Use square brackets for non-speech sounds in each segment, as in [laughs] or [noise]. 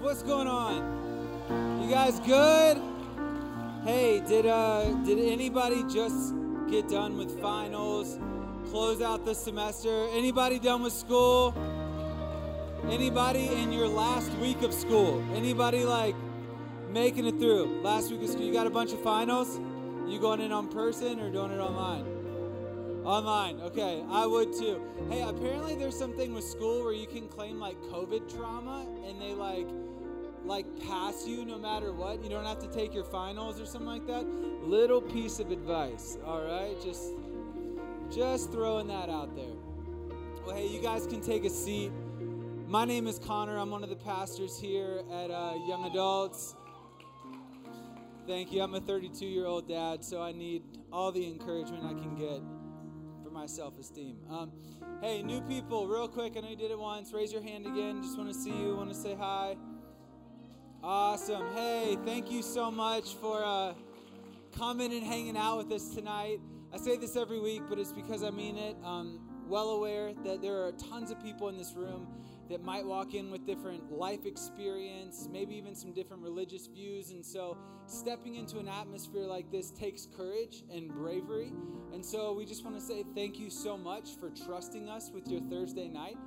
What's going on? You guys good? Hey, did uh did anybody just get done with finals? Close out the semester? Anybody done with school? Anybody in your last week of school? Anybody like making it through? Last week of school, you got a bunch of finals? You going in on person or doing it online? Online, okay, I would too. Hey, apparently there's something with school where you can claim like COVID trauma and they like like pass you no matter what. You don't have to take your finals or something like that. Little piece of advice, all right? Just just throwing that out there. Well, hey, you guys can take a seat. My name is Connor. I'm one of the pastors here at uh, Young Adults. Thank you. I'm a 32 year old dad, so I need all the encouragement I can get for my self esteem. Um, hey, new people, real quick. I know you did it once. Raise your hand again. Just want to see you. Want to say hi. Awesome. Hey, thank you so much for uh, coming and hanging out with us tonight. I say this every week, but it's because I mean it. Um, well aware that there are tons of people in this room that might walk in with different life experience, maybe even some different religious views. And so, stepping into an atmosphere like this takes courage and bravery. And so, we just want to say thank you so much for trusting us with your Thursday night.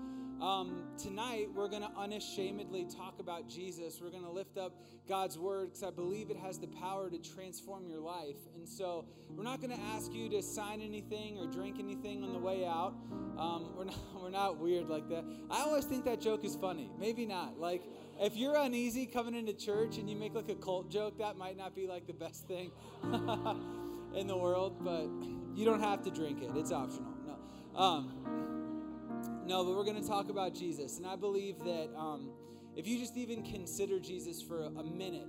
Um, tonight, we're going to unashamedly talk about Jesus. We're going to lift up God's word because I believe it has the power to transform your life. And so, we're not going to ask you to sign anything or drink anything on the way out. Um, we're, not, [laughs] we're not weird like that. I always think that joke is funny. Maybe not. Like, if you're uneasy coming into church and you make like a cult joke, that might not be like the best thing [laughs] in the world, but you don't have to drink it, it's optional. No. Um, no, but we're going to talk about Jesus. And I believe that um, if you just even consider Jesus for a minute,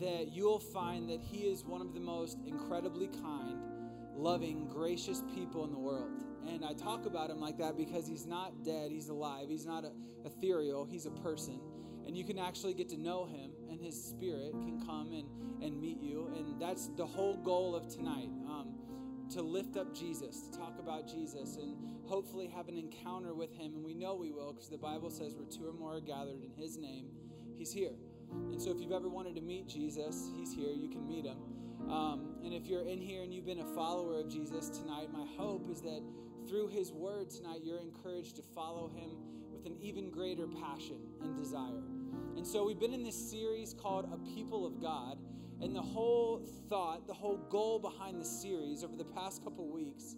that you'll find that he is one of the most incredibly kind, loving, gracious people in the world. And I talk about him like that because he's not dead, he's alive, he's not ethereal, he's a person. And you can actually get to know him, and his spirit can come and, and meet you. And that's the whole goal of tonight. Um, to lift up Jesus, to talk about Jesus, and hopefully have an encounter with him. And we know we will because the Bible says where two or more are gathered in his name, he's here. And so if you've ever wanted to meet Jesus, he's here. You can meet him. Um, and if you're in here and you've been a follower of Jesus tonight, my hope is that through his word tonight, you're encouraged to follow him with an even greater passion and desire. And so we've been in this series called A People of God. And the whole thought, the whole goal behind the series over the past couple weeks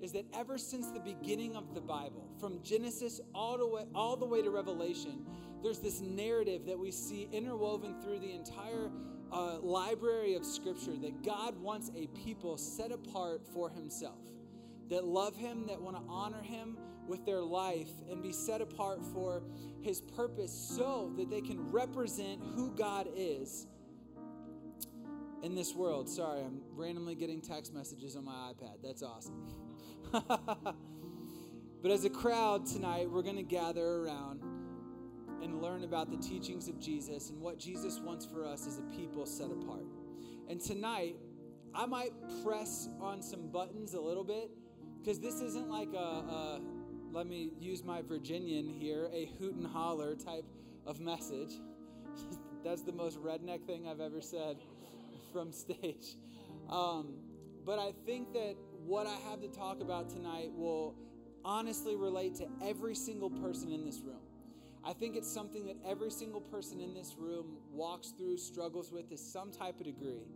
is that ever since the beginning of the Bible, from Genesis all the way, all the way to Revelation, there's this narrative that we see interwoven through the entire uh, library of Scripture that God wants a people set apart for Himself, that love Him, that want to honor Him with their life, and be set apart for His purpose so that they can represent who God is in this world. Sorry, I'm randomly getting text messages on my iPad. That's awesome. [laughs] but as a crowd tonight, we're going to gather around and learn about the teachings of Jesus and what Jesus wants for us as a people set apart. And tonight, I might press on some buttons a little bit because this isn't like a, a, let me use my Virginian here, a hoot and holler type of message. [laughs] That's the most redneck thing I've ever said from stage. Um, but I think that what I have to talk about tonight will honestly relate to every single person in this room. I think it's something that every single person in this room walks through, struggles with to some type of degree.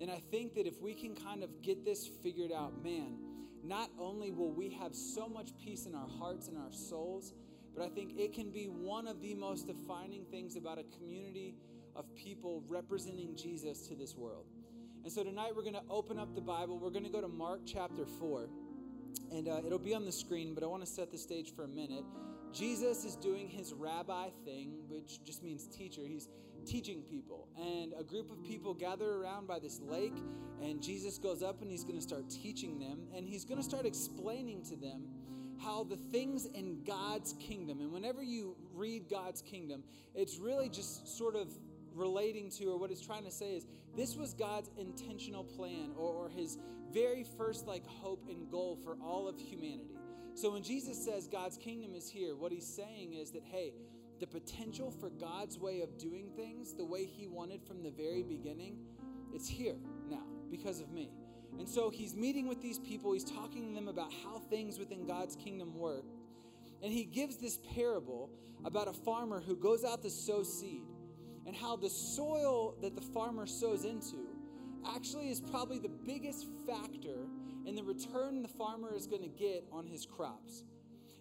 And I think that if we can kind of get this figured out, man, not only will we have so much peace in our hearts and our souls, but I think it can be one of the most defining things about a community of people representing Jesus to this world. And so tonight we're going to open up the Bible. We're going to go to Mark chapter 4. And uh, it'll be on the screen, but I want to set the stage for a minute. Jesus is doing his rabbi thing, which just means teacher. He's teaching people. And a group of people gather around by this lake, and Jesus goes up and he's going to start teaching them. And he's going to start explaining to them how the things in God's kingdom, and whenever you read God's kingdom, it's really just sort of relating to or what it's trying to say is this was God's intentional plan or, or his very first like hope and goal for all of humanity. So when Jesus says God's kingdom is here, what he's saying is that, hey, the potential for God's way of doing things the way He wanted from the very beginning, it's here now because of me. And so he's meeting with these people, he's talking to them about how things within God's kingdom work. And he gives this parable about a farmer who goes out to sow seed and how the soil that the farmer sows into actually is probably the biggest factor in the return the farmer is going to get on his crops.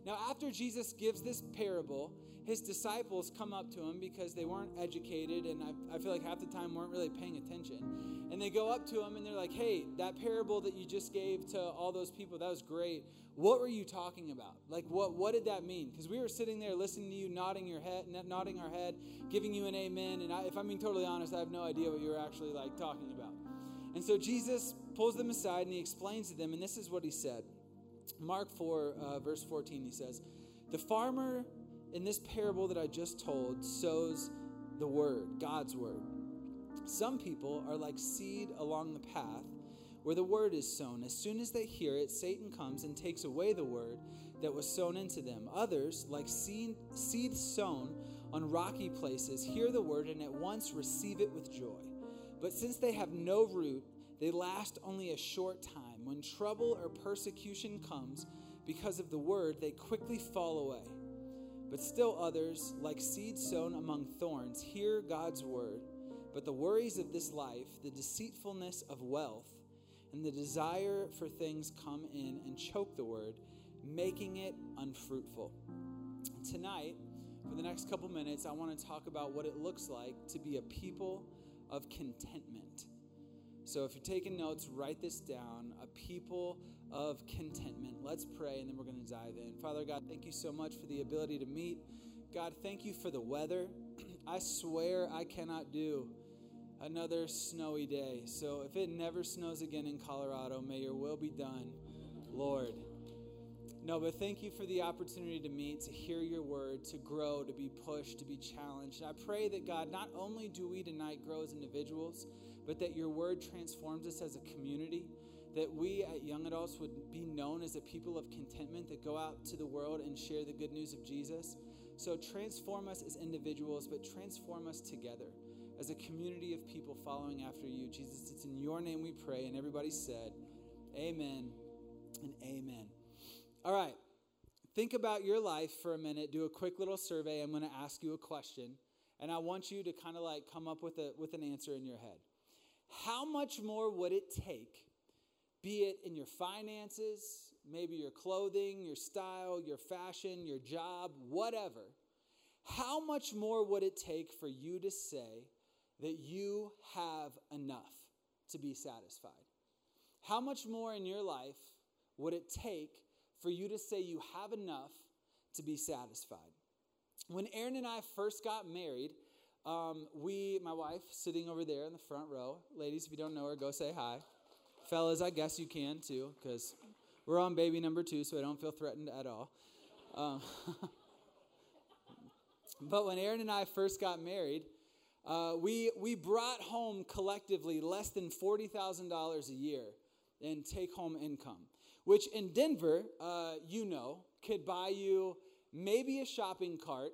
Now, after Jesus gives this parable, his disciples come up to him because they weren't educated and I, I, feel like half the time weren't really paying attention. And they go up to him and they're like, hey, that parable that you just gave to all those people, that was great. What were you talking about? Like, what, what did that mean? Because we were sitting there listening to you, nodding your head, nodding our head, giving you an amen. And I, if I'm being totally honest, I have no idea what you were actually like talking about. And so Jesus pulls them aside and he explains to them, and this is what he said. Mark 4, uh, verse 14, he says, The farmer in this parable that I just told sows the word, God's word. Some people are like seed along the path where the word is sown. As soon as they hear it, Satan comes and takes away the word that was sown into them. Others, like seed, seed sown on rocky places, hear the word and at once receive it with joy. But since they have no root, they last only a short time. When trouble or persecution comes because of the word, they quickly fall away. But still others, like seeds sown among thorns, hear God's word. But the worries of this life, the deceitfulness of wealth, and the desire for things come in and choke the word, making it unfruitful. Tonight, for the next couple minutes, I want to talk about what it looks like to be a people of contentment. So if you're taking notes, write this down a people of contentment. Let's pray and then we're going to dive in. Father God, thank you so much for the ability to meet. God, thank you for the weather. [clears throat] I swear I cannot do another snowy day. So if it never snows again in Colorado, may your will be done, Lord. No, but thank you for the opportunity to meet, to hear your word, to grow, to be pushed, to be challenged. I pray that God, not only do we tonight grow as individuals, but that your word transforms us as a community, that we at Young Adults would be known as a people of contentment that go out to the world and share the good news of Jesus. So transform us as individuals, but transform us together as a community of people following after you. Jesus, it's in your name we pray. And everybody said, Amen and amen. All right. Think about your life for a minute. Do a quick little survey. I'm going to ask you a question, and I want you to kind of like come up with a with an answer in your head how much more would it take, be it in your finances, maybe your clothing, your style, your fashion, your job, whatever, how much more would it take for you to say that you have enough to be satisfied? How much more in your life would it take for you to say you have enough to be satisfied? When Aaron and I first got married, um, we, my wife, sitting over there in the front row. Ladies, if you don't know her, go say hi. Fellas, I guess you can too, because we're on baby number two, so I don't feel threatened at all. Um, [laughs] but when Aaron and I first got married, uh, we, we brought home collectively less than $40,000 a year in take home income, which in Denver, uh, you know, could buy you maybe a shopping cart.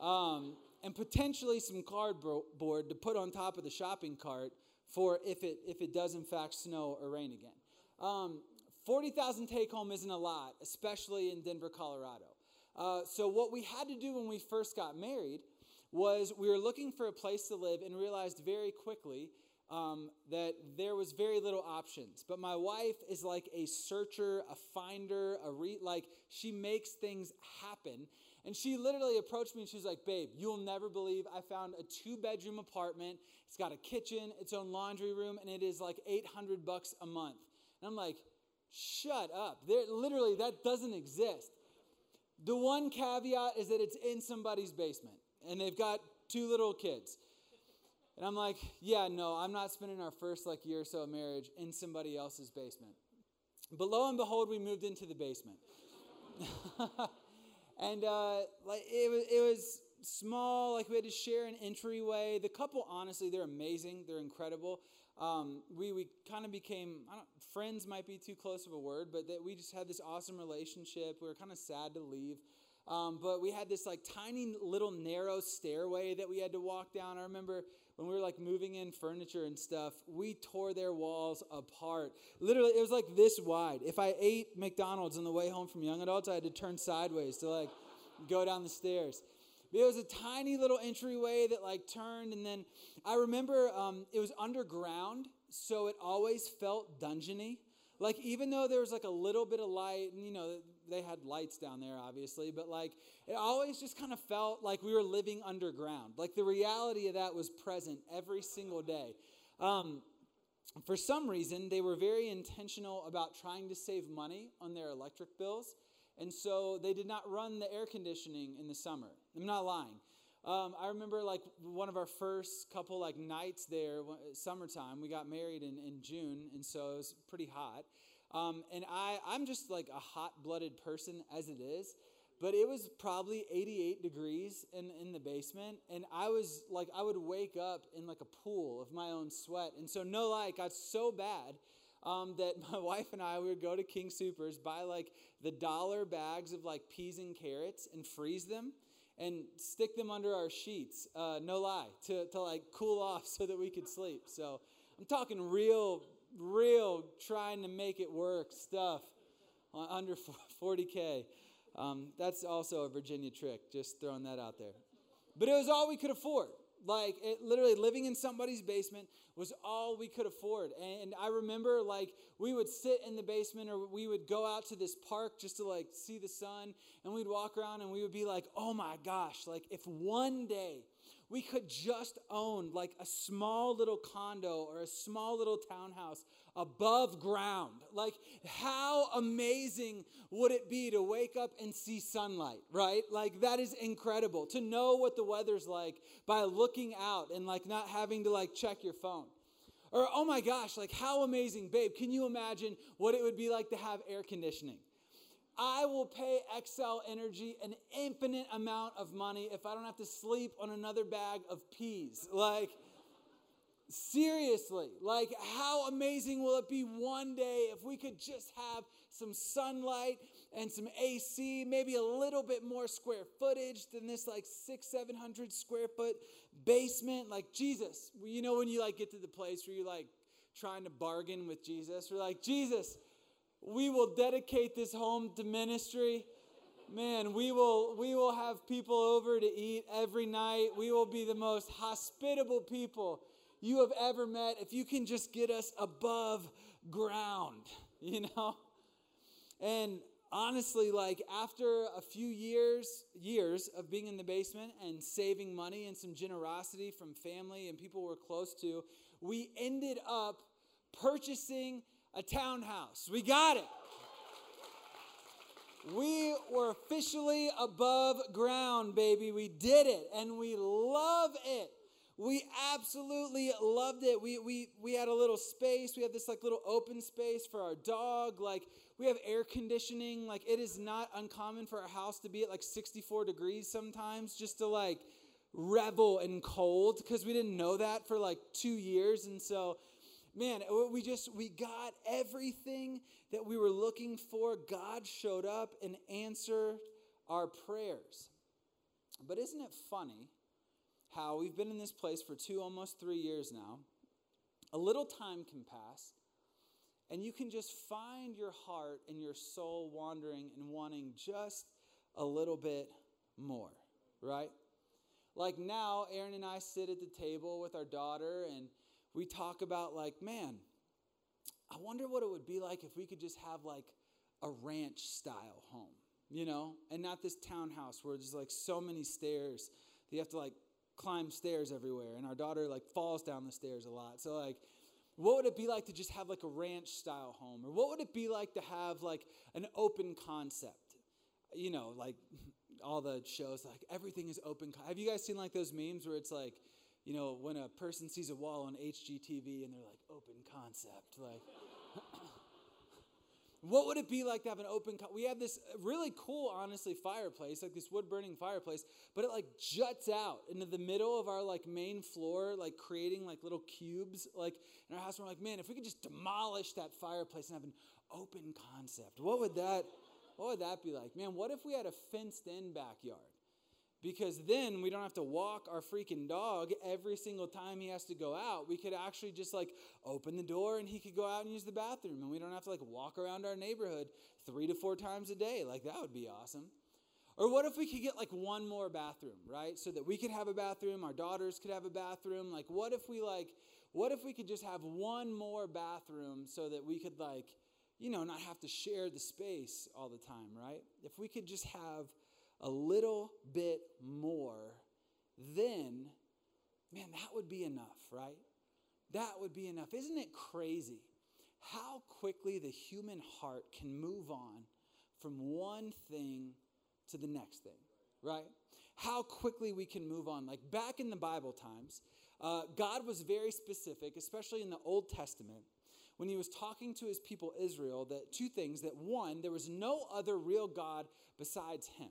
Um, and potentially some cardboard to put on top of the shopping cart for if it, if it does in fact snow or rain again. Um, 40,000 take home isn't a lot, especially in Denver, Colorado. Uh, so, what we had to do when we first got married was we were looking for a place to live and realized very quickly um, that there was very little options. But my wife is like a searcher, a finder, a re- like she makes things happen. And she literally approached me and she was like, Babe, you'll never believe I found a two bedroom apartment. It's got a kitchen, its own laundry room, and it is like 800 bucks a month. And I'm like, Shut up. There, literally, that doesn't exist. The one caveat is that it's in somebody's basement and they've got two little kids. And I'm like, yeah, no, I'm not spending our first like year or so of marriage in somebody else's basement. But lo and behold, we moved into the basement. [laughs] And uh, like it was, it was small. Like we had to share an entryway. The couple, honestly, they're amazing. They're incredible. Um, we we kind of became friends. Might be too close of a word, but that we just had this awesome relationship. We were kind of sad to leave. Um, but we had this like tiny little narrow stairway that we had to walk down. I remember when we were like moving in furniture and stuff, we tore their walls apart. Literally, it was like this wide. If I ate McDonald's on the way home from young adults, I had to turn sideways to like go down the stairs. But it was a tiny little entryway that like turned, and then I remember um, it was underground, so it always felt dungeony. Like even though there was like a little bit of light, and you know they had lights down there, obviously, but like it always just kind of felt like we were living underground. Like the reality of that was present every single day. Um, for some reason, they were very intentional about trying to save money on their electric bills. And so they did not run the air conditioning in the summer. I'm not lying. Um, I remember like one of our first couple like nights there, summertime. We got married in, in June, and so it was pretty hot. Um, and I, I'm just like a hot-blooded person as it is, but it was probably 88 degrees in, in the basement, and I was like, I would wake up in like a pool of my own sweat. And so no lie, it got so bad um, [laughs] that my wife and I we would go to King Supers, buy like the dollar bags of like peas and carrots, and freeze them and stick them under our sheets. Uh, no lie, to to like cool [laughs] off so that we could sleep. So I'm talking real, real trying to make it work stuff [laughs] under 40k. Um, that's also a Virginia trick. Just throwing that out there. But it was all we could afford. Like, it, literally, living in somebody's basement was all we could afford. And I remember, like, we would sit in the basement or we would go out to this park just to, like, see the sun. And we'd walk around and we would be like, oh my gosh, like, if one day we could just own, like, a small little condo or a small little townhouse above ground. Like, how amazing would it be to wake up and see sunlight, right? Like, that is incredible. To know what the weather's like by looking out and, like, not having to, like, check your phone. Or, oh my gosh, like, how amazing, babe. Can you imagine what it would be like to have air conditioning? I will pay Xcel Energy an infinite amount of money if I don't have to sleep on another bag of peas. Like, Seriously, like how amazing will it be one day if we could just have some sunlight and some AC, maybe a little bit more square footage than this like six, seven hundred square foot basement? Like Jesus, you know when you like get to the place where you're like trying to bargain with Jesus, we're like Jesus, we will dedicate this home to ministry man we will we will have people over to eat every night we will be the most hospitable people you have ever met if you can just get us above ground, [laughs] you know? And honestly, like after a few years, years of being in the basement and saving money and some generosity from family and people we're close to, we ended up purchasing a townhouse. We got it. We were officially above ground, baby. We did it and we love it. We absolutely loved it. We, we, we had a little space. We had this like little open space for our dog. Like we have air conditioning. Like it is not uncommon for our house to be at like 64 degrees sometimes just to like revel in cold because we didn't know that for like two years. And so, man, uh, we just, we got everything that we were looking for. God showed up and answered our prayers. But isn't it funny? how we've been in this place for two, almost three years now. A little time can pass, and you can just find your heart and your soul wandering and wanting just a little bit more, right? Like now, Aaron and I sit at the table with our daughter and we talk about, like, man, I wonder what it would be like if we could just have like a ranch style home, you know, and not this townhouse where there's like so many stairs that you have to like climb stairs everywhere, and our daughter like falls down the stairs a lot. So like, what would it be like to just have like a ranch style home, or what would it be like to have like an open concept? You know, like [laughs] all the shows, like everything is open. Have you guys seen like those memes where it's like, you know, when a person sees a wall on HGTV and they're like, open concept, like. [laughs] What would it be like to have an open? Co- we have this really cool, honestly, fireplace, like this wood burning fireplace, but it like juts out into the middle of our like main floor, like creating like little cubes, like in our house. We're like, man, if we could just demolish that fireplace and have an open concept, what would that What would that be like? Man, what if we had a fenced in backyard? Because then we don't have to walk our freaking dog every single time he has to go out. We could actually just like open the door and he could go out and use the bathroom. And we don't have to like walk around our neighborhood three to four times a day. Like that would be awesome. Or what if we could get like one more bathroom, right? So that we could have a bathroom, our daughters could have a bathroom. Like what if we like what if we could just have one more bathroom so that we could like you know not have to share the space all the time, right? If we could just have a little bit more, then, man, that would be enough, right? That would be enough. Isn't it crazy how quickly the human heart can move on from one thing to the next thing, right? How quickly we can move on. Like back in the Bible times, uh, God was very specific, especially in the Old Testament, when he was talking to his people Israel, that two things that one, there was no other real God besides him.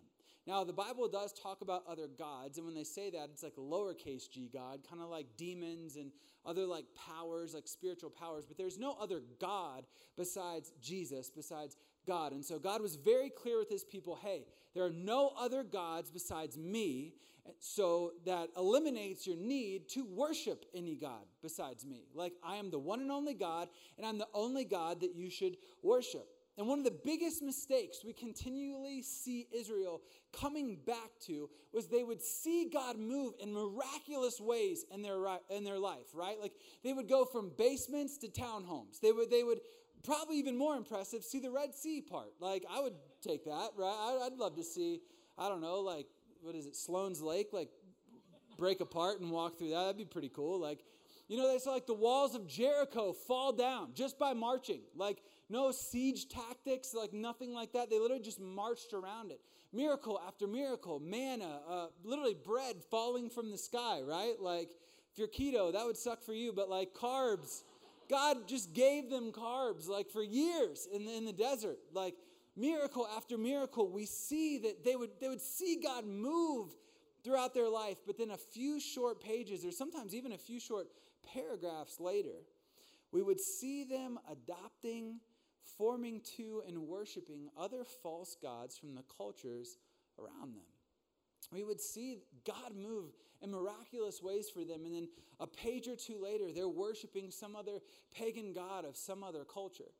Now, the Bible does talk about other gods, and when they say that, it's like lowercase g God, kind of like demons and other like powers, like spiritual powers, but there's no other God besides Jesus, besides God. And so God was very clear with his people hey, there are no other gods besides me, so that eliminates your need to worship any God besides me. Like, I am the one and only God, and I'm the only God that you should worship. And one of the biggest mistakes we continually see Israel coming back to was they would see God move in miraculous ways in their, in their life, right? Like they would go from basements to townhomes. They would, they would probably even more impressive, see the Red Sea part. Like I would take that, right? I'd love to see, I don't know, like, what is it, Sloan's Lake, like break apart and walk through that. That'd be pretty cool. Like, you know, they saw like the walls of Jericho fall down just by marching. Like, no siege tactics, like nothing like that. They literally just marched around it. Miracle after miracle, manna, uh, literally bread falling from the sky, right? Like, if you're keto, that would suck for you, but like carbs, God just gave them carbs like for years in the, in the desert. Like, miracle after miracle, we see that they would, they would see God move throughout their life, but then a few short pages, or sometimes even a few short paragraphs later, we would see them adopting forming to and worshiping other false gods from the cultures around them. We would see God move in miraculous ways for them, and then a page or two later, they're worshiping some other pagan god of some other culture.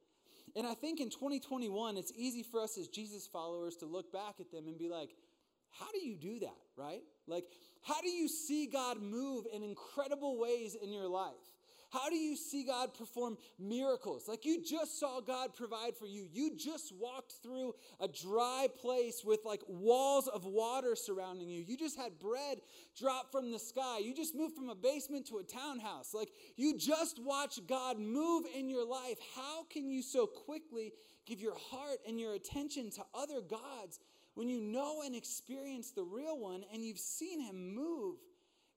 And I think in 2021, it's easy for us as Jesus followers to look back at them and be like, how do you do that, right? Like, how do you see God move in incredible ways in your life? How do you see God perform miracles? Like you just saw God provide for you. You just walked through a dry place with like walls of water surrounding you. You just had bread drop from the sky. You just moved from a basement to a townhouse. Like you just watched God move in your life. How can you so quickly give your heart and your attention to other gods when you know and experience the real one and you've seen him move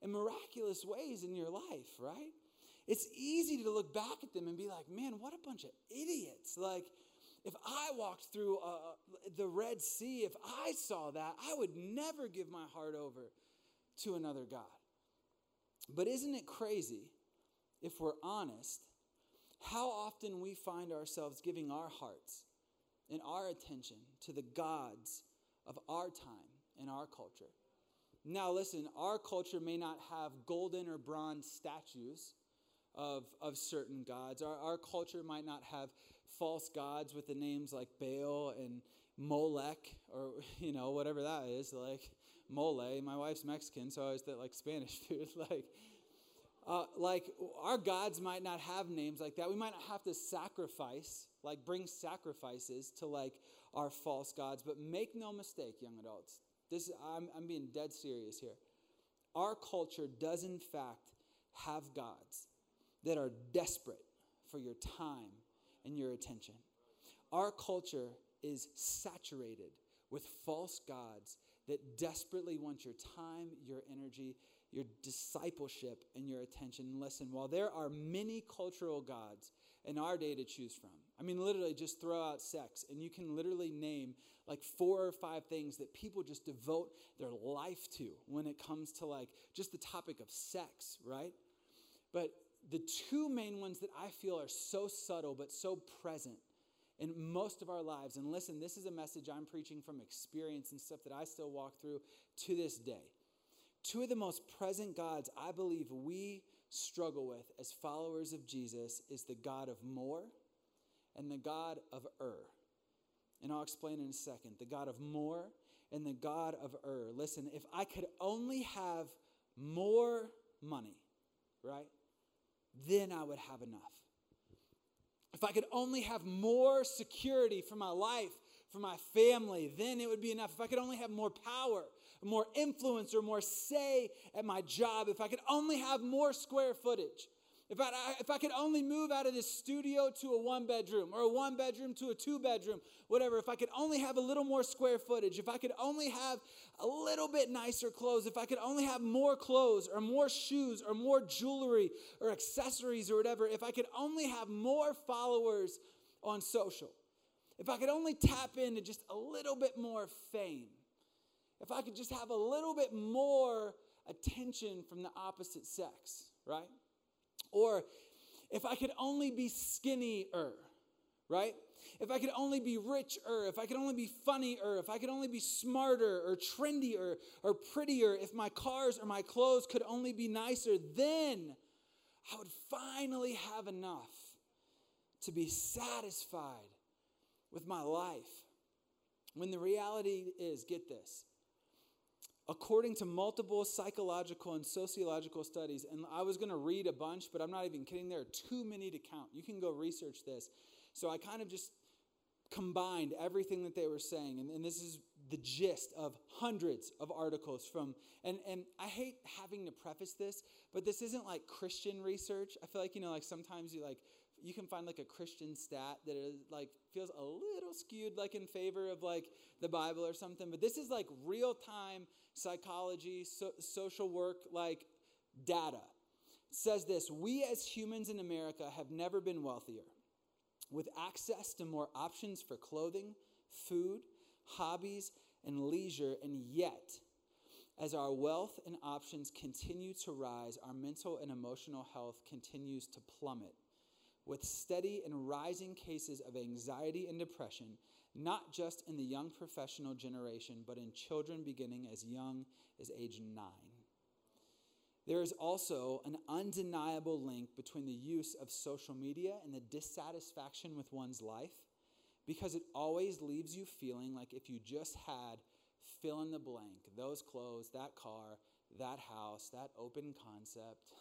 in miraculous ways in your life, right? It's easy to look back at them and be like, man, what a bunch of idiots. Like, if I walked through uh, the Red Sea, if I saw that, I would never give my heart over to another God. But isn't it crazy, if we're honest, how often we find ourselves giving our hearts and our attention to the gods of our time and our culture? Now, listen, our culture may not have golden or bronze statues of, of certain gods. Our, our culture might not have false gods with the names like Baal and Molech or, [laughs] you know, whatever that is, like mole. My wife's Mexican, so I always thought like Spanish [laughs] food. like, uh, like our gods might not have names like that. We might not have to sacrifice, like bring sacrifices to like our false gods. But make no mistake, young adults. This I'm, I'm being dead serious here. Our culture does in fact have gods that are desperate for your time and your attention. Our culture is saturated with false gods that desperately want your time, your energy, your discipleship, and your attention. Listen, while there are many cultural gods in our day to choose from, I mean, literally just throw out sex, and you can literally name like four or five things that people just devote their life to when it comes to like just the topic of sex, right? But the two main ones that I feel are so subtle but so present in most of our lives. And listen, this is a message I'm preaching from experience and stuff that I still walk through to this day. Two of the most present gods I believe we struggle with as followers of Jesus is the God of more and the God of Ur. And I'll explain in a second. The God of more and the God of Ur. Listen, if I could only have more money, right, then I would have enough. If I could only have more security for my life, for my family, then it would be enough. If I could only have more power, more influence, or more say at my job, if I could only have more square footage, if I, if I could only move out of this studio to a one bedroom or a one bedroom to a two bedroom, whatever, if I could only have a little more square footage, if I could only have a little bit nicer clothes, if I could only have more clothes or more shoes or more jewelry or accessories or whatever, if I could only have more followers on social, if I could only tap into just a little bit more fame, if I could just have a little bit more attention from the opposite sex, right? Or if I could only be skinnier, right? If I could only be richer, if I could only be funnier, if I could only be smarter or trendier or prettier, if my cars or my clothes could only be nicer, then I would finally have enough to be satisfied with my life. When the reality is, get this, according to multiple psychological and sociological studies, and I was going to read a bunch, but I'm not even kidding, there are too many to count. You can go research this. So I kind of just combined everything that they were saying, and, and this is the gist of hundreds of articles from, and, and I hate having to preface this, but this isn't like Christian research. I feel like, you know, like sometimes you like, you can find like a Christian stat that is like feels a little skewed like in favor of like the Bible or something, but this is like real time psychology, so, social work, like data. It says this We as humans in America have never been wealthier. With access to more options for clothing, food, hobbies, and leisure, and yet, as our wealth and options continue to rise, our mental and emotional health continues to plummet. With steady and rising cases of anxiety and depression, not just in the young professional generation, but in children beginning as young as age nine. There is also an undeniable link between the use of social media and the dissatisfaction with one's life because it always leaves you feeling like if you just had fill in the blank those clothes, that car, that house, that open concept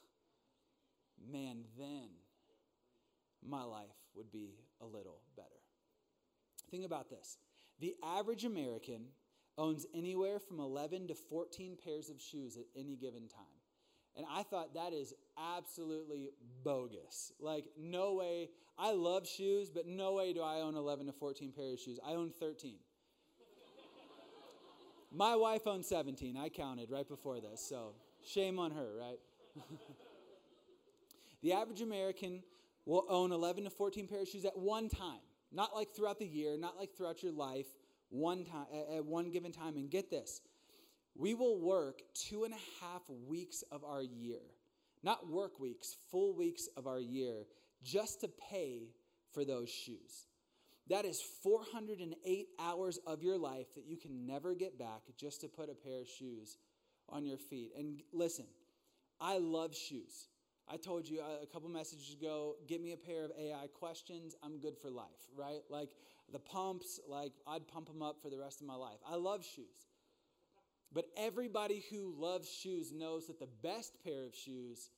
man, then my life would be a little better. Think about this the average American owns anywhere from 11 to 14 pairs of shoes at any given time. And I thought that is absolutely bogus. Like, no way. I love shoes, but no way do I own 11 to 14 pairs of shoes. I own 13. My wife owns 17. I counted right before this, so shame on her, right? [laughs] the average American will own 11 to 14 pairs of shoes at one time. Not like throughout the year, not like throughout your life, one time at one given time. And get this, we will work two and a half weeks of our year, not work weeks, full weeks of our year, just to pay for those shoes. That is 408 hours of your life that you can never get back just to put a pair of shoes on your feet. And listen, I love shoes. I told you a couple messages ago, get me a pair of AI questions, I'm good for life, right? Like the pumps, like I'd pump them up for the rest of my life. I love shoes. But everybody who loves shoes knows that the best pair of shoes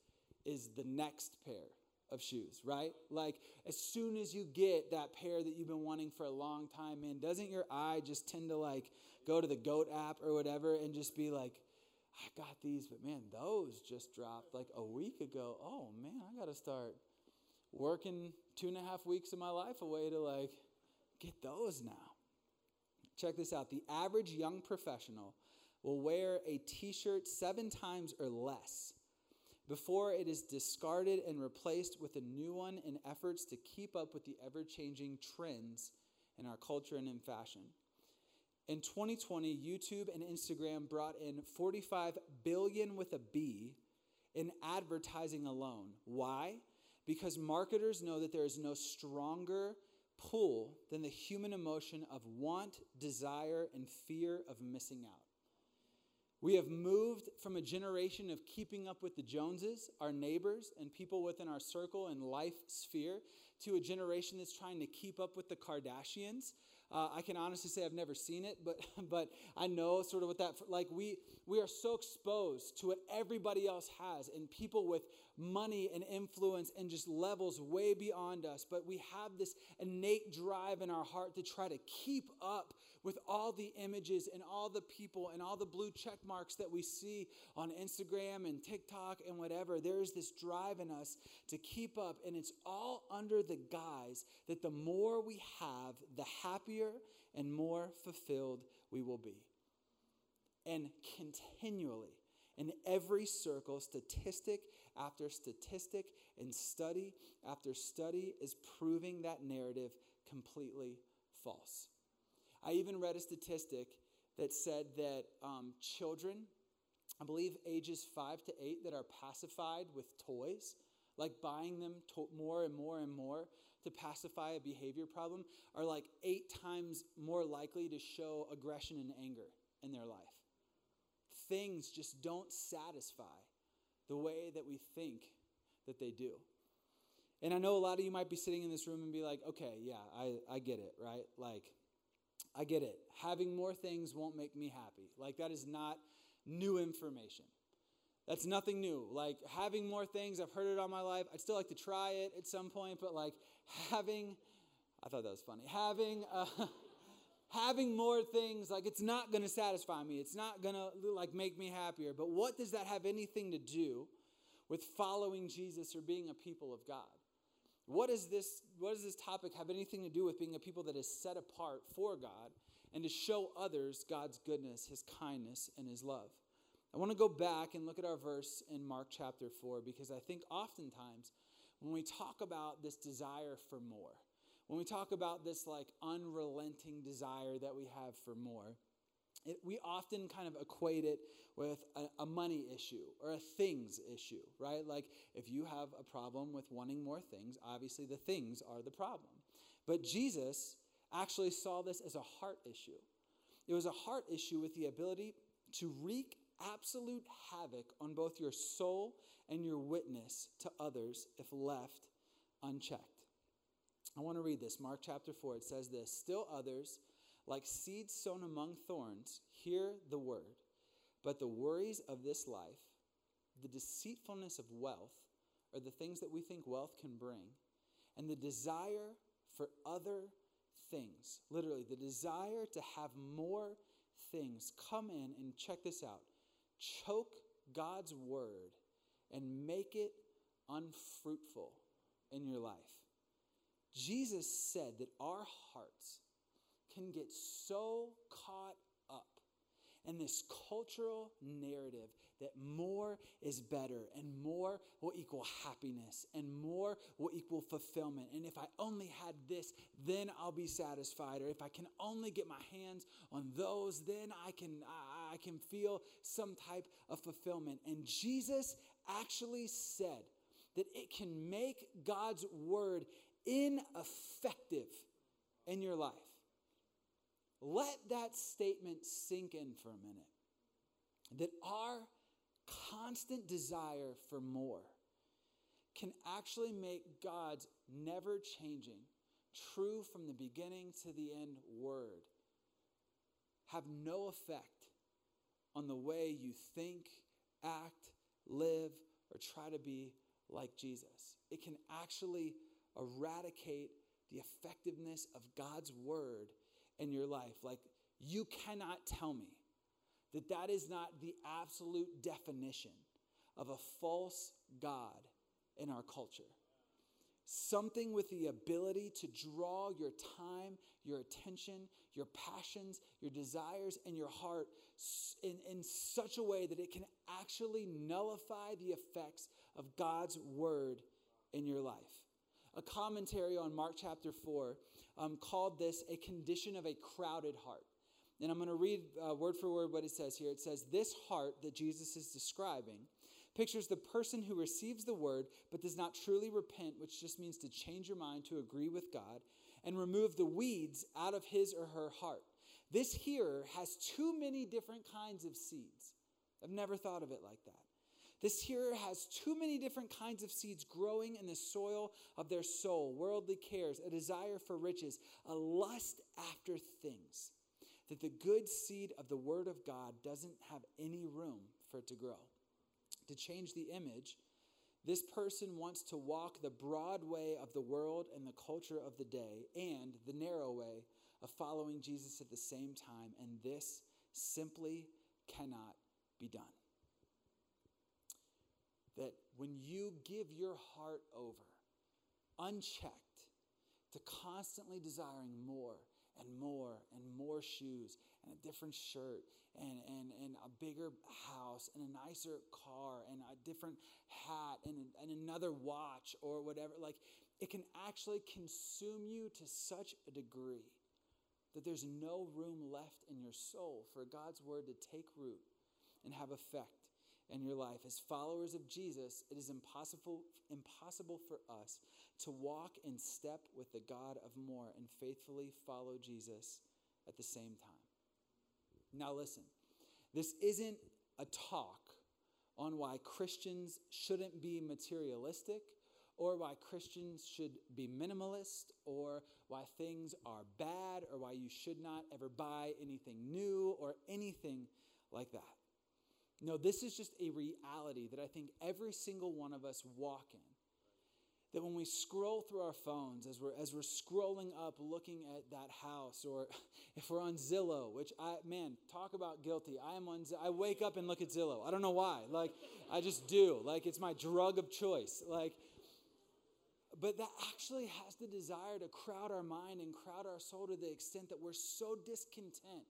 is the next pair of shoes, right? Like as soon as you get that pair that you've been wanting for a long time, man, doesn't your eye just tend to like go to the GOAT app or whatever and just be like, I got these, but man, those just dropped like a week ago. Oh man, I got to start working two and a half weeks of my life away to like get those now. Check this out the average young professional will wear a t shirt seven times or less before it is discarded and replaced with a new one in efforts to keep up with the ever changing trends in our culture and in fashion. In 2020, YouTube and Instagram brought in 45 billion with a B in advertising alone. Why? Because marketers know that there is no stronger pull than the human emotion of want, desire, and fear of missing out. We have moved from a generation of keeping up with the Joneses, our neighbors, and people within our circle and life sphere, to a generation that's trying to keep up with the Kardashians. Uh, I can honestly say I've never seen it, but [laughs] but I know sort of what that like we we are so exposed to what everybody else has and people with money and influence and just levels way beyond us. But we have this innate drive in our heart to try to keep up with all the images and all the people and all the blue check marks that we see on Instagram and TikTok and whatever. There is this drive in us to keep up, and it's all under the guise that the more we have, the happier and more fulfilled we will be. And continually, in every circle, statistic after statistic and study after study is proving that narrative completely false. I even read a statistic that said that um, children, I believe ages five to eight, that are pacified with toys, like buying them to- more and more and more to pacify a behavior problem, are like eight times more likely to show aggression and anger in their life. Things just don't satisfy the way that we think that they do. And I know a lot of you might be sitting in this room and be like, okay, yeah, I, I get it, right? Like, I get it. Having more things won't make me happy. Like, that is not new information. That's nothing new. Like, having more things, I've heard it all my life. I'd still like to try it at some point, but like, having, I thought that was funny. Having, uh, [laughs] having more things, like, it's not going to satisfy me. It's not going to, like, make me happier. But what does that have anything to do with following Jesus or being a people of God? What, is this, what does this topic have anything to do with being a people that is set apart for God and to show others God's goodness, His kindness, and His love? I want to go back and look at our verse in Mark chapter 4 because I think oftentimes when we talk about this desire for more, when we talk about this like unrelenting desire that we have for more, it, we often kind of equate it with a, a, money issue or a things issue, right? Like if you have a problem with wanting more things, obviously the things are the problem. But Jesus actually saw this as a heart issue. It was a heart issue with the ability to wreak absolute havoc on both your soul and your witness to others if left unchecked. I want to read this. Mark chapter 4, it says this Still others, like seeds sown among thorns, hear the word but the worries of this life, the deceitfulness of wealth, are the things that we think wealth can bring, and the desire for other things, literally, the desire to have more things, come in and check this out choke God's word and make it unfruitful in your life. Jesus said that our hearts can get so caught up in this cultural narrative that more is better and more will equal happiness and more will equal fulfillment. And if I only had this, then I'll be satisfied. Or if I can only get my hands on those, then I can, I can feel some type of fulfillment. And Jesus actually said that it can make God's word ineffective in your life. Let that statement sink in for a minute. That our constant desire for more can actually make God's never changing, true from the beginning to the end word have no effect on the way you think, act, live, or try to be like Jesus. It can actually eradicate the effectiveness of God's word in your life. Like, you cannot tell me that that is not the absolute definition of a false God in our culture. Something with the ability to draw your time, your attention, your passions, your desires, and your heart in, in such a way that it can actually nullify the effects of God's word in your life. A commentary on Mark chapter 4 um, called this a condition of a crowded heart. And I'm going to read uh, word for word what it says here. It says, This heart that Jesus is describing pictures the person who receives the word but does not truly repent, which just means to change your mind to agree with God, and remove the weeds out of his or her heart. This hearer has too many different kinds of seeds. I've never thought of it like that. This hearer has too many different kinds of seeds growing in the soil of their soul worldly cares, a desire for riches, a lust after things. That the good seed of the Word of God doesn't have any room for it to grow. To change the image, this person wants to walk the broad way of the world and the culture of the day and the narrow way of following Jesus at the same time, and this simply cannot be done that when you give your heart over unchecked to constantly desiring more and more and more shoes and a different shirt and, and, and a bigger house and a nicer car and a different hat and, and another watch or whatever, like it can actually consume you to such a degree that there's no room left in your soul for God's word to take root and have effect in your life. As followers of Jesus, it is impossible, impossible for us to walk in step with the God of more and faithfully follow Jesus at the same time. Now, listen, this isn't a talk on why Christians shouldn't be materialistic or why Christians should be minimalist, or why things are bad, or why you should not ever buy anything new, or anything like that. No, this is just a reality that I think every single one of us walk in. That when we scroll through our phones, as we're, as we're scrolling up looking at that house, or [laughs] if we're on Zillow, which I, man, talk about guilty. I am on, I wake up and look at Zillow. I don't know why. Like, I just do. Like, it's my drug of choice. Like, but that actually has the desire to crowd our mind and crowd our soul to the extent that we're so discontent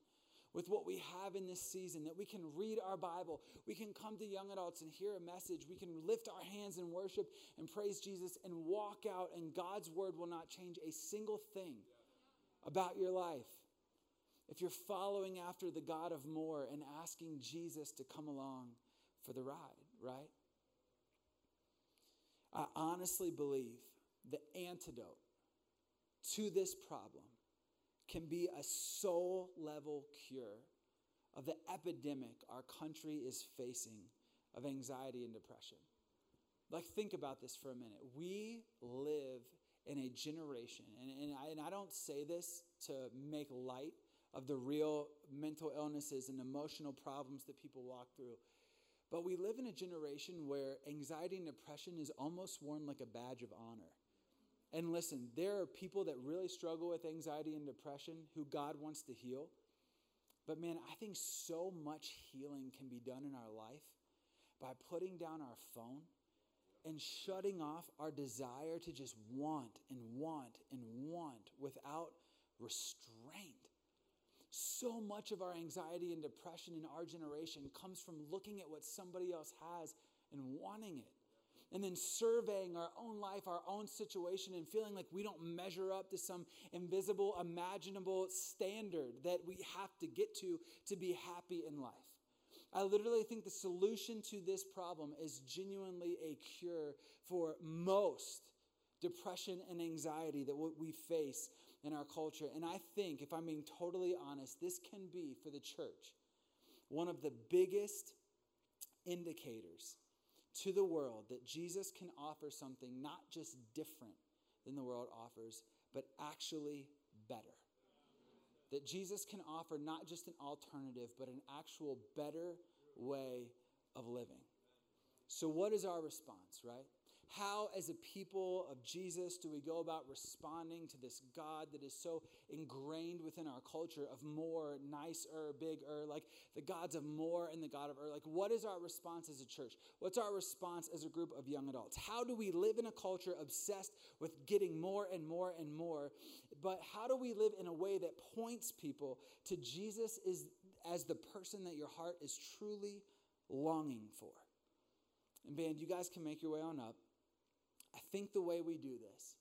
with what we have in this season, that we can read our Bible, we can come to young adults and hear a message, we can lift our hands and worship and praise Jesus and walk out, and God's word will not change a single thing about your life. If you're following after the God of more and asking Jesus to come along for the ride, right? I honestly believe the antidote to this problem can be a soul level cure of the epidemic our country is facing of anxiety and depression. Like, think about this for a minute. We live in a generation, and, and, I, and I don't say this to make light of the real mental illnesses and emotional problems that people walk through. But we live in a generation where anxiety and depression is almost worn like a badge of honor. And listen, there are people that really struggle with anxiety and depression who God wants to heal. But man, I think so much healing can be done in our life by putting down our phone and shutting off our desire to just want and want and want without restraint. So much of our anxiety and depression in our generation comes from looking at what somebody else has and wanting it and then surveying our own life, our own situation, and feeling like we don't measure up to some invisible, imaginable standard that we have to get to to be happy in life. I literally think the solution to this problem is genuinely a cure for most depression and anxiety that we face in our culture. And I think, if I'm being totally honest, this can be for the church one of the biggest indicators to the world that Jesus can offer something not just different than the world offers, but actually better. That Jesus can offer not just an alternative, but an actual better way of living. So, what is our response, right? How, as a people of Jesus, do we go about responding to this God that is so ingrained within our culture of more, nicer, bigger, like the gods of more and the God of earth? Like, what is our response as a church? What's our response as a group of young adults? How do we live in a culture obsessed with getting more and more and more? But how do we live in a way that points people to Jesus is, as the person that your heart is truly longing for? And, band, you guys can make your way on up. I think the way we do this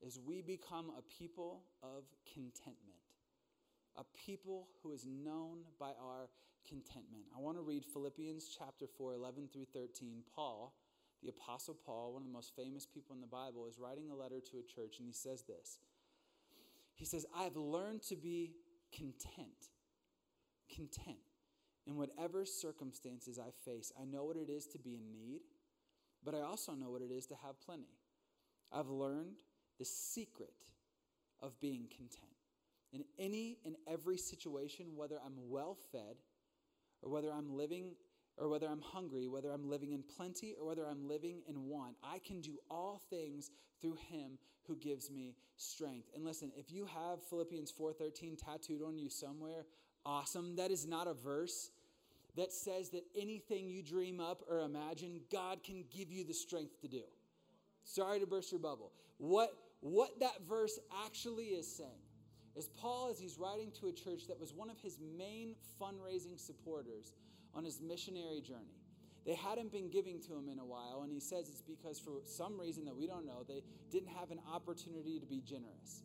is we become a people of contentment, a people who is known by our contentment. I want to read Philippians chapter 4, 11 through 13. Paul, the Apostle Paul, one of the most famous people in the Bible, is writing a letter to a church, and he says this He says, I've learned to be content. Content in whatever circumstances I face. I know what it is to be in need, but I also know what it is to have plenty. I've learned the secret of being content. In any and every situation, whether I'm well fed or whether I'm living or whether I'm hungry, whether I'm living in plenty or whether I'm living in want, I can do all things through him who gives me strength. And listen, if you have Philippians 4:13 tattooed on you somewhere, awesome. That is not a verse that says that anything you dream up or imagine, God can give you the strength to do. Sorry to burst your bubble. What what that verse actually is saying is Paul, as he's writing to a church that was one of his main fundraising supporters on his missionary journey. They hadn't been giving to him in a while, and he says it's because for some reason that we don't know, they didn't have an opportunity to be generous.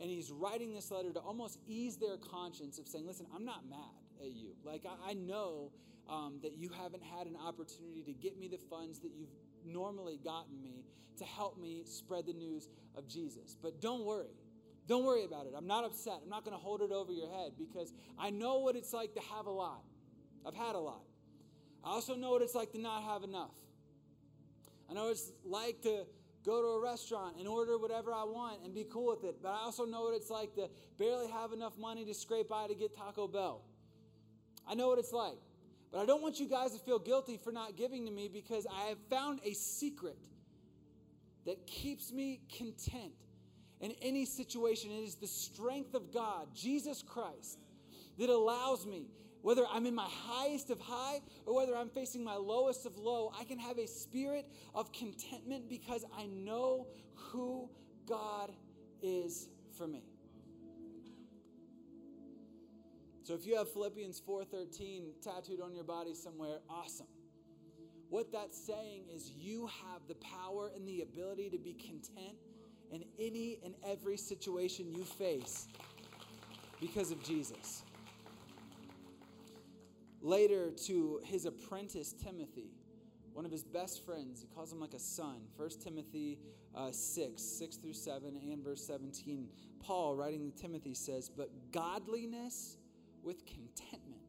And he's writing this letter to almost ease their conscience of saying, Listen, I'm not mad at you. Like, I, I know um, that you haven't had an opportunity to get me the funds that you've normally gotten me to help me spread the news of Jesus. But don't worry. Don't worry about it. I'm not upset. I'm not going to hold it over your head because I know what it's like to have a lot. I've had a lot. I also know what it's like to not have enough. I know it's like to go to a restaurant and order whatever I want and be cool with it. But I also know what it's like to barely have enough money to scrape by to get Taco Bell. I know what it's like. But I don't want you guys to feel guilty for not giving to me because I have found a secret that keeps me content in any situation. It is the strength of God, Jesus Christ, that allows me whether I'm in my highest of high or whether I'm facing my lowest of low, I can have a spirit of contentment because I know who God is for me. So if you have Philippians 4:13 tattooed on your body somewhere, awesome. What that's saying is you have the power and the ability to be content in any and every situation you face because of Jesus later to his apprentice Timothy, one of his best friends. He calls him like a son. 1 Timothy uh, 6, 6 through 7, and verse 17. Paul, writing to Timothy, says, But godliness with contentment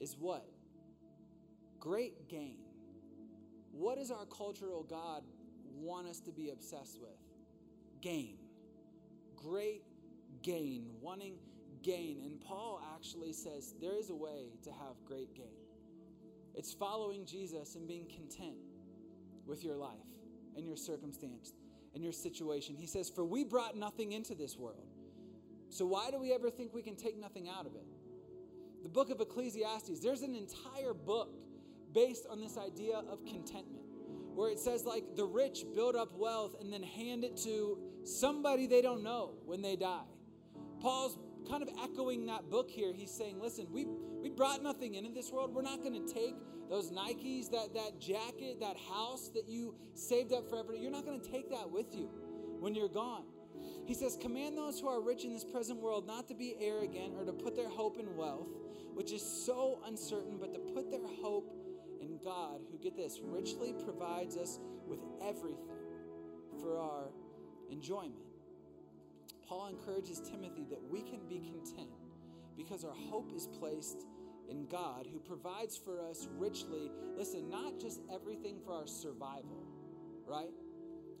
is what? Great gain. What does our cultural God want us to be obsessed with? Gain. Great gain. Wanting gain. And Paul actually says there is a way to have great gain. It's following Jesus and being content with your life and your circumstance and your situation. He says, For we brought nothing into this world. So why do we ever think we can take nothing out of it? The book of Ecclesiastes, there's an entire book based on this idea of contentment where it says like the rich build up wealth and then hand it to somebody they don't know when they die. Paul's kind of echoing that book here. He's saying, listen, we, we brought nothing into this world. We're not going to take those Nikes, that, that jacket, that house that you saved up forever. You're not going to take that with you when you're gone. He says, Command those who are rich in this present world not to be arrogant or to put their hope in wealth, which is so uncertain, but to put their hope in God, who, get this, richly provides us with everything for our enjoyment. Paul encourages Timothy that we can be content because our hope is placed in God who provides for us richly, listen, not just everything for our survival, right?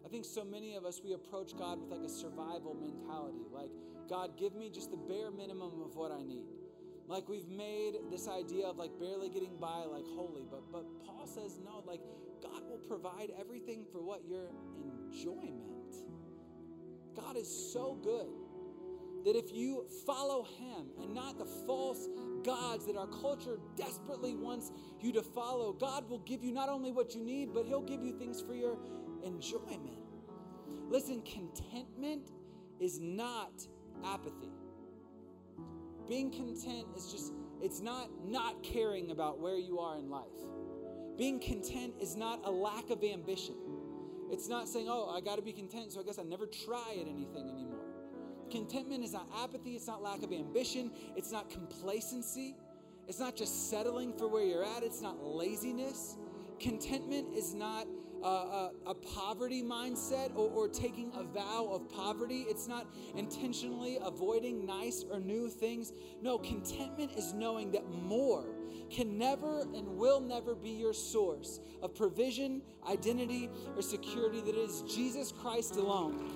I think so many of us, we approach God with like a survival mentality. Like, God, give me just the bare minimum of what I need. Like we've made this idea of like barely getting by like holy, but but Paul says no, like God will provide everything for what your enjoyment God is so good that if you follow Him and not the false gods that our culture desperately wants you to follow, God will give you not only what you need, but He'll give you things for your enjoyment. Listen, contentment is not apathy. Being content is just, it's not not caring about where you are in life. Being content is not a lack of ambition. It's not saying, oh, I got to be content, so I guess I never try at anything anymore. Contentment is not apathy, it's not lack of ambition, it's not complacency, it's not just settling for where you're at, it's not laziness. Contentment is not a, a, poverty mindset or, or taking a vow of poverty. It's not intentionally avoiding nice or new things. No, contentment is knowing that more can never and will never be your source of provision, identity, or security, that it is Jesus Christ alone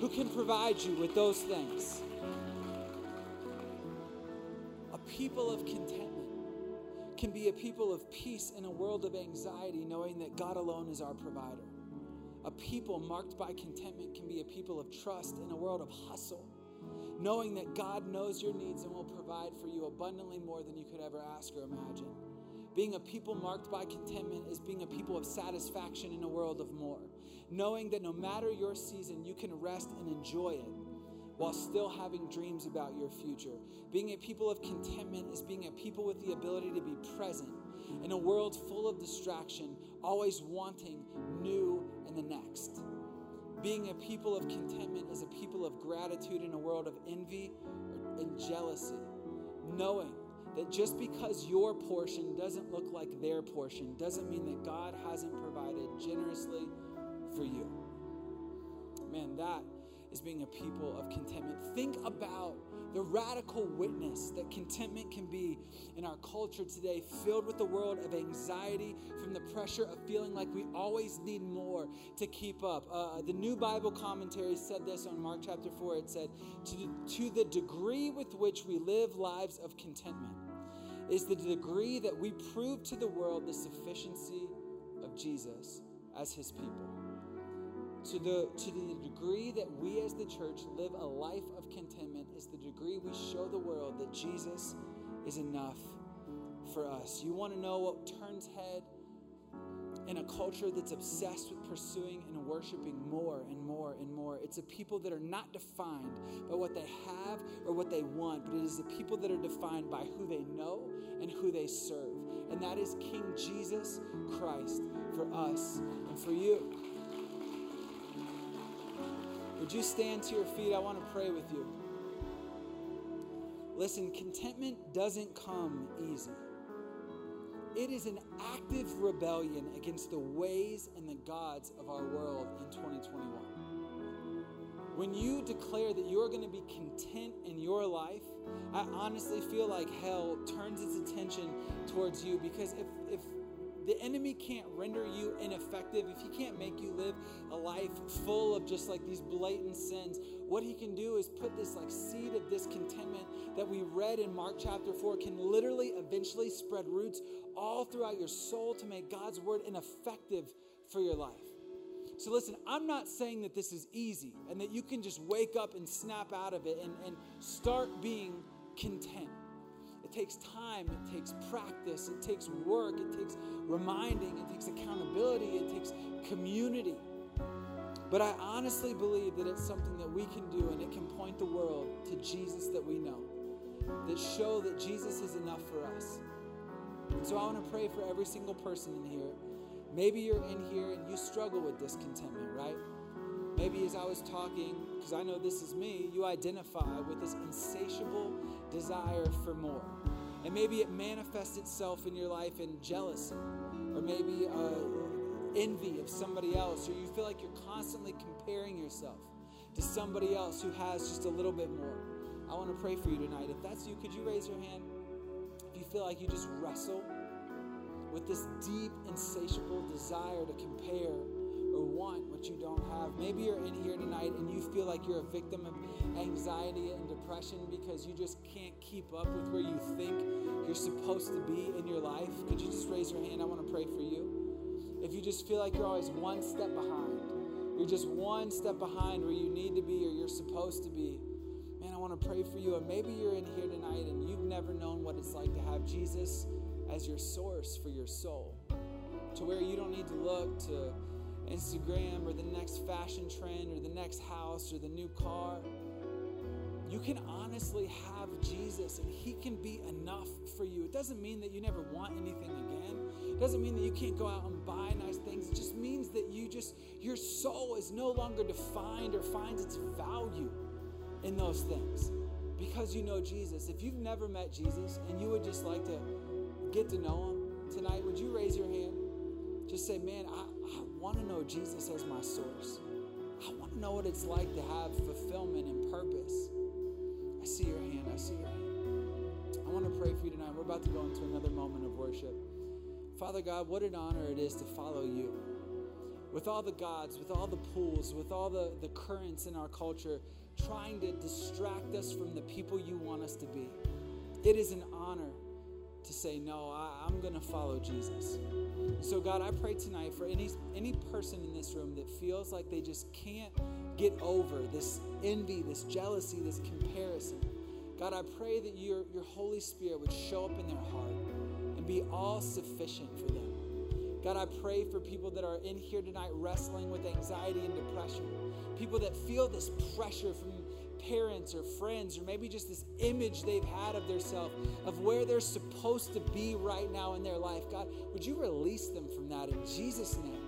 who can provide you with those things. A people of contentment can be a people of peace in a world of anxiety, knowing that God alone is our provider. A people marked by contentment can be a people of trust in a world of hustle, knowing that God knows your needs and will provide for you abundantly more than you could ever ask or imagine. Being a people marked by contentment is being a people of satisfaction in a world of more, knowing that no matter your season, you can rest and enjoy it while still having dreams about your future. Being a people of contentment is being a people with the ability to be present in a world full of distraction, always wanting new and the next. Being a people of contentment is a people of gratitude in a world of envy and jealousy, knowing that just because your portion doesn't look like their portion doesn't mean that God hasn't provided generously for you. Man, that is being a people of contentment. Think about the radical witness that contentment can be in our culture today, filled with the world of anxiety from the pressure of feeling like we always need more to keep up. Uh, the New Bible Commentary said this on Mark chapter 4. It said, to, to the degree with which we live lives of contentment is the degree that we prove to the world the sufficiency of Jesus as his people to the, to the degree that we as the church live a life of contentment is the degree we show the world that Jesus is enough for us. You want to know what turns head in a culture that's obsessed with pursuing and worshiping more and more and more. It's a people that are not defined by what they have or what they want, but it is the people that are defined by who they know and who they serve. And that is King Jesus Christ for us and for you. Would you stand to your feet? I want to pray with you. Listen, contentment doesn't come easy. It is an active rebellion against the ways and the gods of our world in 2021. When you declare that you're going to be content in your life, I honestly feel like hell turns its attention towards you because if, if the enemy can't render you ineffective, if he can't make you live a life full of just like these blatant sins, what he can do is put this like seed of discontentment that we read in Mark chapter 4 can literally eventually spread roots all throughout your soul to make God's word ineffective for your life. So, listen, I'm not saying that this is easy and that you can just wake up and snap out of it and, and start being content takes time, it takes practice, it takes work, it takes reminding, it takes accountability, it takes community. But I honestly believe that it's something that we can do and it can point the world to Jesus that we know, that show that Jesus is enough for us. And so I want to pray for every single person in here. Maybe you're in here and you struggle with discontentment, right? Maybe as I was talking, because I know this is me, you identify with this insatiable desire for more. And maybe it manifests itself in your life in jealousy, or maybe uh, envy of somebody else, or you feel like you're constantly comparing yourself to somebody else who has just a little bit more. I want to pray for you tonight. If that's you, could you raise your hand? If you feel like you just wrestle with this deep, insatiable desire to compare or want what you don't have. Maybe you're in here tonight and you feel like you're a victim of anxiety and depression because you just can't keep up with where you think you're supposed to be in your life. Could you just raise your hand? I want to pray for you. If you just feel like you're always one step behind, you're just one step behind where you need to be or you're supposed to be. Man, I want to pray for you. And maybe you're in here tonight and you've never known what it's like to have Jesus as your source for your soul. To where you don't need to look to Instagram or the next fashion trend or the next house or the new car. You can honestly have Jesus and He can be enough for you. It doesn't mean that you never want anything again. It doesn't mean that you can't go out and buy nice things. It just means that you just, your soul is no longer defined or finds its value in those things because you know Jesus. If you've never met Jesus and you would just like to get to know Him tonight, would you raise your hand? Just say, Man, I, I want to know Jesus as my source. I want to know what it's like to have fulfillment and purpose. I see your hand. I see your hand. I want to pray for you tonight. We're about to go into another moment of worship. Father God, what an honor it is to follow you. With all the gods, with all the pools, with all the, the currents in our culture trying to distract us from the people you want us to be, it is an honor to say, No, I, I'm going to follow Jesus. So, God, I pray tonight for any, any person in this room that feels like they just can't get over this envy, this jealousy, this comparison. God, I pray that your, your Holy Spirit would show up in their heart and be all sufficient for them. God, I pray for people that are in here tonight wrestling with anxiety and depression, people that feel this pressure from parents or friends, or maybe just this image they've had of themselves, of where they're supposed to be right now in their life. God, would you release them from that in Jesus' name?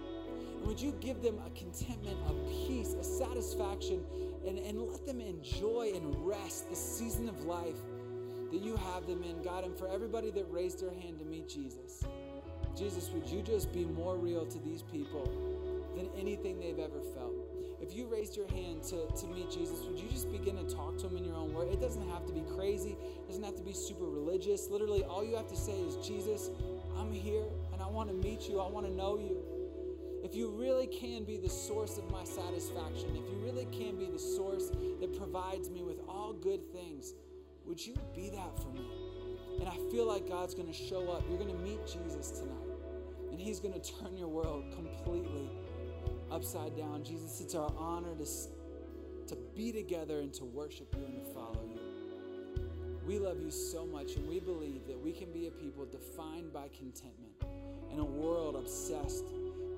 And would you give them a contentment, a peace, a satisfaction, and, and let them enjoy and rest the season of life that you have them in, God? And for everybody that raised their hand to meet Jesus, Jesus, would you just be more real to these people than anything they've ever felt? If you raised your hand to, to meet Jesus, would you just begin to talk to him in your own word? It doesn't have to be crazy, it doesn't have to be super religious. Literally, all you have to say is, Jesus, I'm here and I want to meet you, I want to know you. If you really can be the source of my satisfaction, if you really can be the source that provides me with all good things, would you be that for me? And I feel like God's going to show up. You're going to meet Jesus tonight and He's going to turn your world completely upside down. Jesus, it's our honor to, to be together and to worship you and to follow you. We love you so much, and we believe that we can be a people defined by contentment in a world obsessed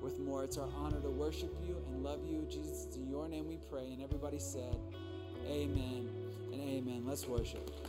with more. It's our honor to worship you and love you. Jesus, it's in your name we pray. And everybody said, Amen and amen. Let's worship.